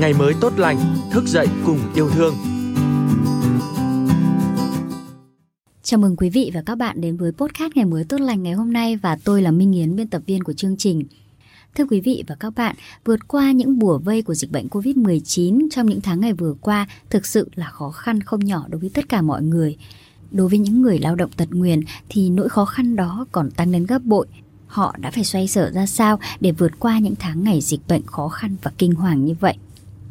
ngày mới tốt lành, thức dậy cùng yêu thương. Chào mừng quý vị và các bạn đến với podcast ngày mới tốt lành ngày hôm nay và tôi là Minh Yến, biên tập viên của chương trình. Thưa quý vị và các bạn, vượt qua những bùa vây của dịch bệnh Covid-19 trong những tháng ngày vừa qua thực sự là khó khăn không nhỏ đối với tất cả mọi người. Đối với những người lao động tật nguyền thì nỗi khó khăn đó còn tăng lên gấp bội. Họ đã phải xoay sở ra sao để vượt qua những tháng ngày dịch bệnh khó khăn và kinh hoàng như vậy.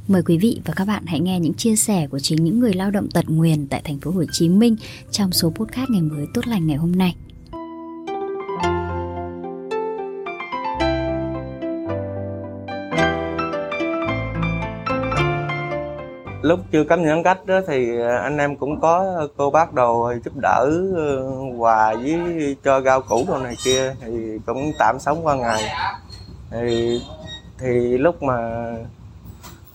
Mời quý vị và các bạn hãy nghe những chia sẻ của chính những người lao động tật nguyền tại thành phố Hồ Chí Minh trong số podcast ngày mới tốt lành ngày hôm nay. lúc chưa cấm giãn cách đó thì anh em cũng có cô bác đồ giúp đỡ ờ, quà với cho rau củ đồ này kia thì cũng tạm sống qua ngày thì thì lúc mà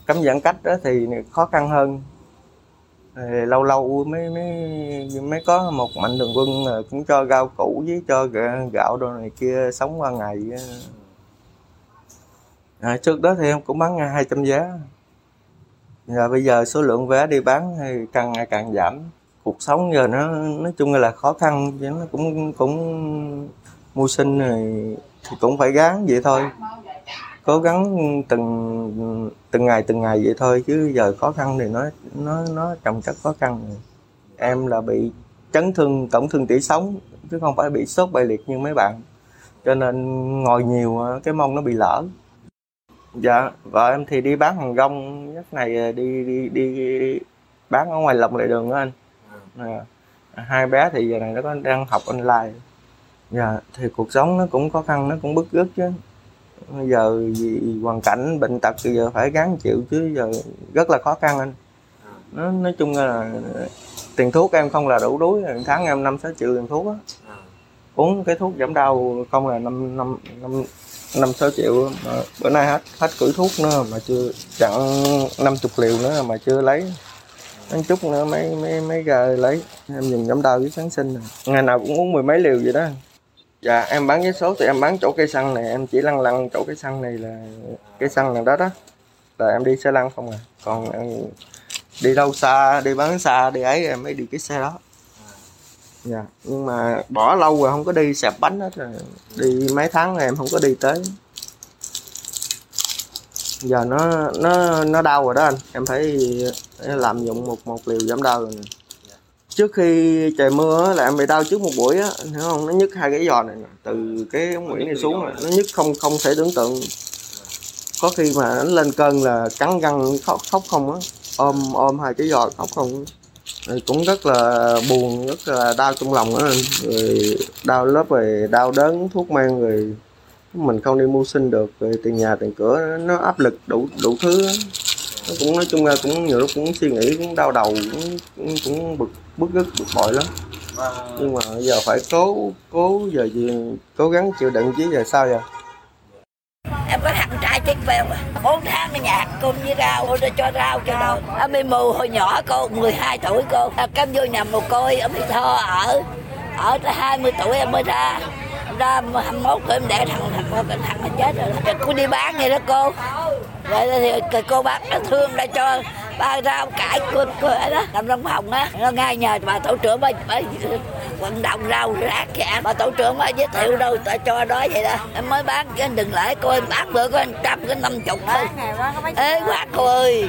cấm giãn cách đó thì khó khăn hơn thì lâu lâu mới mới mới có một mạnh thường quân cũng cho rau củ với cho gạo đồ này kia sống qua ngày ờ. à, trước đó thì em cũng bán hai trăm vé Giờ bây giờ số lượng vé đi bán thì càng ngày càng giảm. Cuộc sống giờ nó nói chung là khó khăn chứ nó cũng cũng mưu sinh thì, thì cũng phải gắng vậy thôi. Cố gắng từng từng ngày từng ngày vậy thôi chứ giờ khó khăn thì nó nó nó trồng chất khó khăn. Em là bị chấn thương tổn thương tủy sống chứ không phải bị sốt bại liệt như mấy bạn. Cho nên ngồi nhiều cái mông nó bị lỡ dạ vợ em thì đi bán hàng rong nhất này đi đi đi bán ở ngoài lòng lề đường đó anh. À, hai bé thì giờ này nó có đang học online. Dạ thì cuộc sống nó cũng khó khăn nó cũng bức rứt chứ bây giờ vì hoàn cảnh bệnh tật thì giờ phải gắng chịu chứ, giờ rất là khó khăn anh. Nó, nói chung là tiền thuốc em không là đủ đuối, tháng em năm sáu triệu tiền thuốc á. Uống cái thuốc giảm đau không là năm năm năm năm sáu triệu mà bữa nay hết hết cử thuốc nữa mà chưa, chặn năm chục liều nữa mà chưa lấy. Ăn chút nữa mấy mấy mấy giờ lấy, em dùng giảm đau với kháng sinh ngày nào cũng uống mười mấy liều vậy đó dạ em bán vé số thì em bán chỗ cây xăng này em chỉ lăn lăn chỗ cây xăng này là cây xăng này đó đó là em đi xe lăn không à. Còn em đi đâu xa đi bán xa đi ấy em mới đi cái xe đó. Dạ. Nhưng mà bỏ lâu rồi không có đi sạp bánh hết rồi. Đi mấy tháng rồi em không có đi tới. Giờ nó nó nó đau rồi đó anh. Em phải làm dụng một một liều giảm đau rồi nè trước khi trời mưa là em bị đau trước một buổi á hiểu không? Nó nhức hai cái giò này từ cái ống nguyễn này xuống rồi. nó nhức không không thể tưởng tượng. Có khi mà nó lên cơn là cắn răng khóc khóc không á ôm ôm hai cái giò khóc không á. Cũng rất là buồn rất là đau trong lòng đó rồi đau lớp về đau đớn thuốc men rồi mình không đi mưu sinh được rồi tiền nhà tiền cửa nó áp lực đủ đủ thứ nó cũng nói chung là cũng nhiều lúc cũng suy nghĩ cũng đau đầu cũng cũng, cũng bực bức rất bực bội lắm. Nhưng mà giờ phải cố cố giờ gì cố gắng chịu đựng chứ giờ sao giờ? Em có thằng trai chết về bốn tháng ở nhà cùng với rau cô cho rau cho đâu. Em bị mù hồi nhỏ cô 12 tuổi cô. Em vô nhà một côi ở mỹ tho ở ở tới 20 tuổi em mới ra. Ra 21 tuổi em để thằng thằng thằng, thằng nó chết rồi. Cô đi bán vậy đó cô rồi thì cô bác thương đã cho ba rau cải cô ấy đó làm trong phòng á. Nó ngay nhờ bà tổ trưởng bà, bà vận động rau rác kìa. Bà tổ trưởng bà giới thiệu đâu ta cho đó vậy đó. Em mới bán cái đừng lại cô em bán bữa có trăm cái năm chục thôi. Ê quá cô ơi.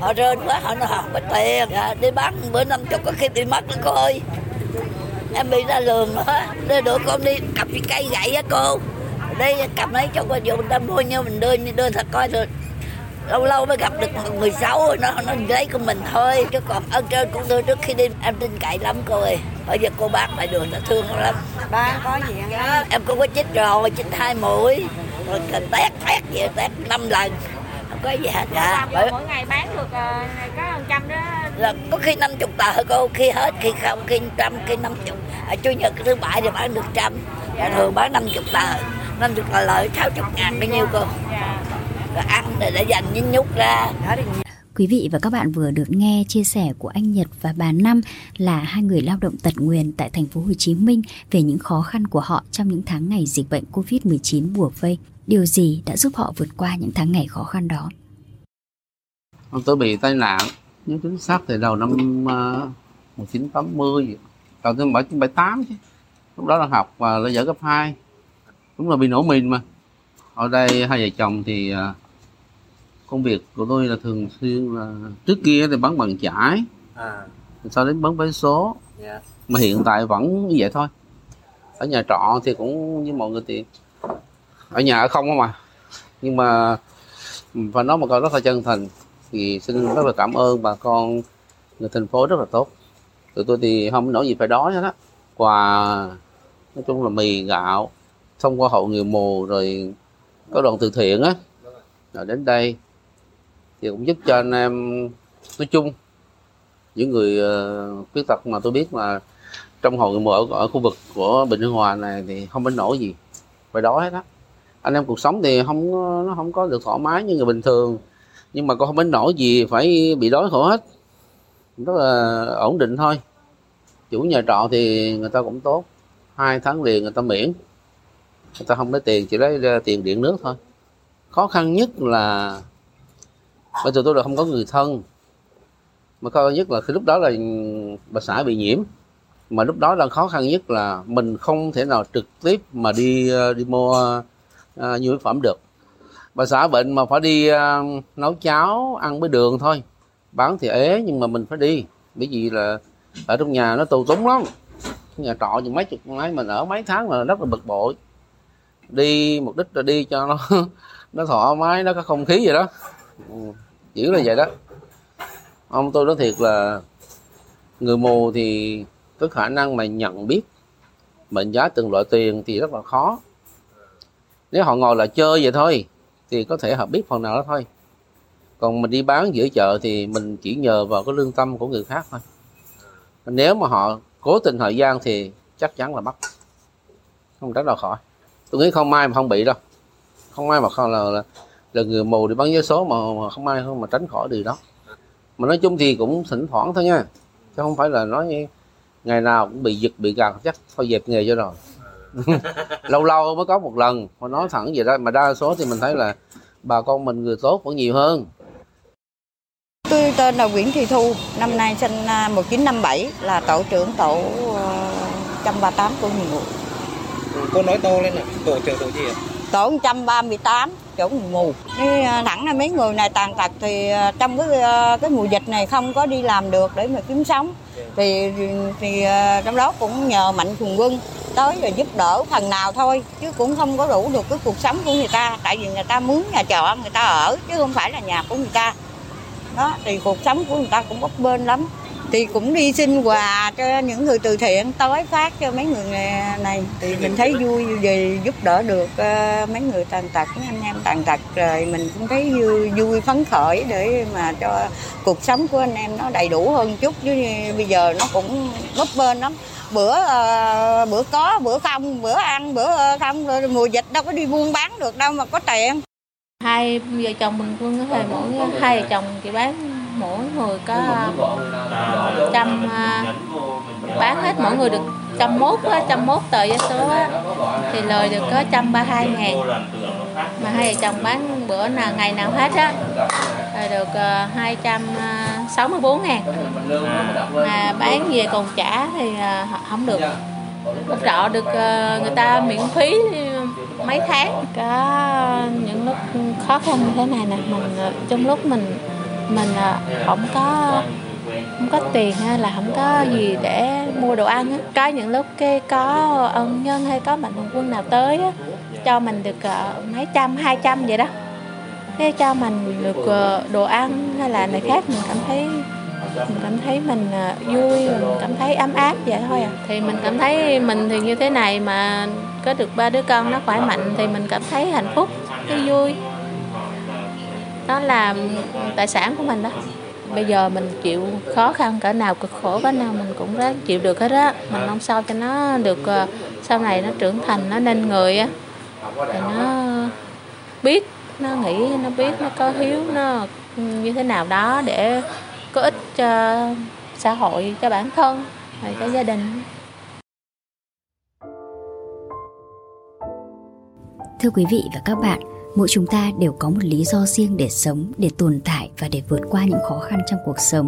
Họ rên quá họ nói họ mất tiền. À, đi bán bữa năm chục có khi bị mất nữa cô ơi. Em bị ra lường nữa. Đưa được con đi cặp cái cây gậy á cô. Đây cầm lấy cho cô dùng ta mua như mình đưa đưa thật coi được lâu lâu mới gặp được người xấu nó nó lấy của mình thôi. Chứ còn ơn trên cũng tôi trước khi đi em tin cậy lắm cô ơi. Bây giờ cô bác ngoài đường nó thương lắm. Ba có gì ăn em cũng có chích rồi chích hai mũi. Rồi cần tét tét vậy tét năm lần. Không có gì hết dạ. Mỗi ngày bán được uh, có hơn trăm đó. Là có khi năm chục tờ cô? Khi hết khi không khi trăm khi năm chục. À, chủ nhật thứ bảy thì bán được trăm. Dạ, thường bán năm chục tờ. Năm chục tờ lợi sáu chục ngàn bao nhiêu cô? Dạ rồi ăn để để dành những nhúc ra. Đó Quý vị và các bạn vừa được nghe chia sẻ của anh Nhật và bà Năm là hai người lao động tật nguyền tại thành phố Hồ Chí Minh về những khó khăn của họ trong những tháng ngày dịch bệnh Covid-19 bùa vây. Điều gì đã giúp họ vượt qua những tháng ngày khó khăn đó? tôi bị tai nạn nhưng chính xác thì đầu năm uh, 1980 đầu tôi bảy bảy tám chứ. Lúc đó là học và là dở cấp 2 đúng là bị nổ mìn mà. Ở đây hai vợ chồng thì uh, công việc của tôi là thường xuyên là trước kia thì bán bằng chải à. sau đến bán vé số. Dạ. Mà hiện tại vẫn như vậy thôi. Ở nhà trọ thì cũng như mọi người thì ở nhà ở không không mà nhưng mà phải nói một câu rất là chân thành thì xin rất là cảm ơn bà con người thành phố rất là tốt. Tụi tôi thì không nổi gì phải đói hết á. Quà nói chung là mì gạo thông qua hội người mù rồi có đoàn từ thiện á. Rồi đến đây thì cũng giúp cho anh em nói chung những người ờ, khuyết tật mà tôi biết mà trong hội người mù ở, ở khu vực của Bình Hưng Hòa này thì không đến nổi gì. Phải đói hết á. Anh em cuộc sống thì không nó không có được thoải mái như người bình thường nhưng mà cũng không đến nổi gì phải bị đói khổ hết. Rất là ổn định thôi. Chủ nhà trọ thì người ta cũng tốt. Hai tháng liền người ta miễn. Người ta không lấy tiền chỉ lấy tiền điện nước thôi. Khó khăn nhất là bây giờ tôi là không có người thân. Mà khó khăn nhất là khi lúc đó là bà xã bị nhiễm. Mà lúc đó là khó khăn nhất là mình không thể nào trực tiếp mà đi ờ, đi mua uh, nhu yếu phẩm được. Bà xã bệnh mà phải đi uh, nấu cháo ăn với đường thôi. Bán thì ế nhưng mà mình phải đi. Bởi vì là ở trong nhà nó tù túng lắm. Nhà trọ chừng mấy chục mấy mình ở mấy tháng mà rất là bực bội. Đi mục đích là đi cho nó nó thoải mái nó có không khí vậy đó. Ừ kiểu chỉ là vậy đó. Ông tôi nói thiệt là người mù thì cái khả năng mà nhận biết mệnh giá từng loại tiền thì rất là khó. Nếu họ ngồi là chơi vậy thôi thì có thể họ biết phần nào đó thôi. Còn mình đi bán giữa chợ thì mình chỉ nhờ vào cái lương tâm của người khác thôi. Nếu mà họ cố tình thời gian thì chắc chắn là bắt. Không tránh đâu khỏi. Tôi nghĩ không may mà không bị đâu. Không may mà không là là, là người mù đi bán vé số mà, mà không may không mà tránh khỏi điều đó. Mà nói chung thì cũng thỉnh thoảng thôi nha. Chứ không phải là nói ngày nào cũng bị giật bị gạt chắc thôi dẹp nghề cho rồi. Lâu lâu mới có một lần mà nói thẳng vậy đó mà đa số thì mình thấy là bà con mình người tốt vẫn nhiều hơn. Tôi tên là Nguyễn Thị Thu, năm nay sinh à, 1957, là tổ trưởng tổ ờ, 138 của người mù. cô nói to lên nè tổ trưởng tổ gì ạ Tổ 138 chỗ mù. Thế, ờ, thẳng là mấy người này tàn tật thì ờ, trong cái ờ, cái mùa dịch này không có đi làm được để mà kiếm sống. Thì thì trong đó cũng nhờ mạnh thường quân tới rồi giúp đỡ phần nào thôi chứ cũng không có đủ được cái cuộc sống của người ta tại vì người ta mướn nhà trọ người ta ở chứ không phải là nhà của người ta đó thì cuộc sống của người ta cũng bấp bênh lắm thì cũng đi xin quà cho những người từ thiện tới phát cho mấy người này, thì mình thấy vui vì giúp đỡ được ờ, mấy người tàn tật mấy anh em tàn tật. Rồi mình cũng thấy vui, vui phấn khởi để mà cho cuộc sống của anh em nó đầy đủ hơn chút. Chứ bây giờ nó cũng bấp bênh lắm. Bữa ờ, bữa có bữa không bữa ăn bữa ờ, không rồi mùa dịch đâu có đi buôn bán được đâu mà có tiền. Hai vợ chồng có thể mỗi hai vợ chồng thì bán mỗi người có trăm à, bán hết mỗi người được trăm mốt á, trăm mốt tờ vé số á, thì lời được có trăm ba hai ngàn. mà hai vợ chồng bán bữa nào ngày nào hết á rồi được à, hai trăm sáu mươi bốn ngàn. Mà bán về còn trả thì à, không được. Hỗ trợ được người ta miễn phí mấy tháng. Có những lúc khó khăn như thế này nè mình trong lúc mình mình à, không có không có tiền hay là không có gì để mua đồ ăn có những lúc cái có ân nhân hay có mạnh thường quân nào tới cho mình được à, mấy trăm, hai trăm vậy đó. Cái cho mình được à, đồ ăn hay là này khác, mình cảm thấy, mình cảm thấy mình vui, mình cảm thấy ấm áp vậy thôi à. Thì mình cảm thấy mình thì như thế này mà có được ba đứa con nó khỏe mạnh thì mình cảm thấy hạnh phúc, thấy vui đó là tài sản của mình đó. Bây giờ mình chịu khó khăn cỡ nào cực khổ cỡ nào mình cũng ráng chịu được hết á. Mình mong sao cho nó được ờ, sau này nó trưởng thành nó nên người á. Thì nó biết nó nghĩ nó biết nó có hiếu nó như thế nào đó để có ích cho xã hội cho bản thân và cho gia đình. Thưa quý vị và các bạn, mỗi chúng ta đều có một lý do riêng để sống để tồn tại và để vượt qua những khó khăn trong cuộc sống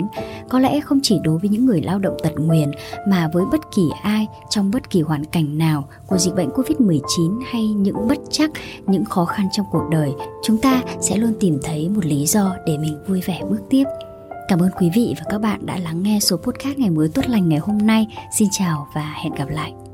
có lẽ không chỉ đối với những người lao động tật nguyền mà với bất kỳ ai trong bất kỳ hoàn cảnh nào của dịch bệnh Covid-19 hay những bất chắc, những khó khăn trong cuộc đời, chúng ta sẽ luôn tìm thấy một lý do để mình vui vẻ bước tiếp. Cảm ơn quý vị và các bạn đã lắng nghe số podcast ngày mới tốt lành ngày hôm nay. Xin chào và hẹn gặp lại.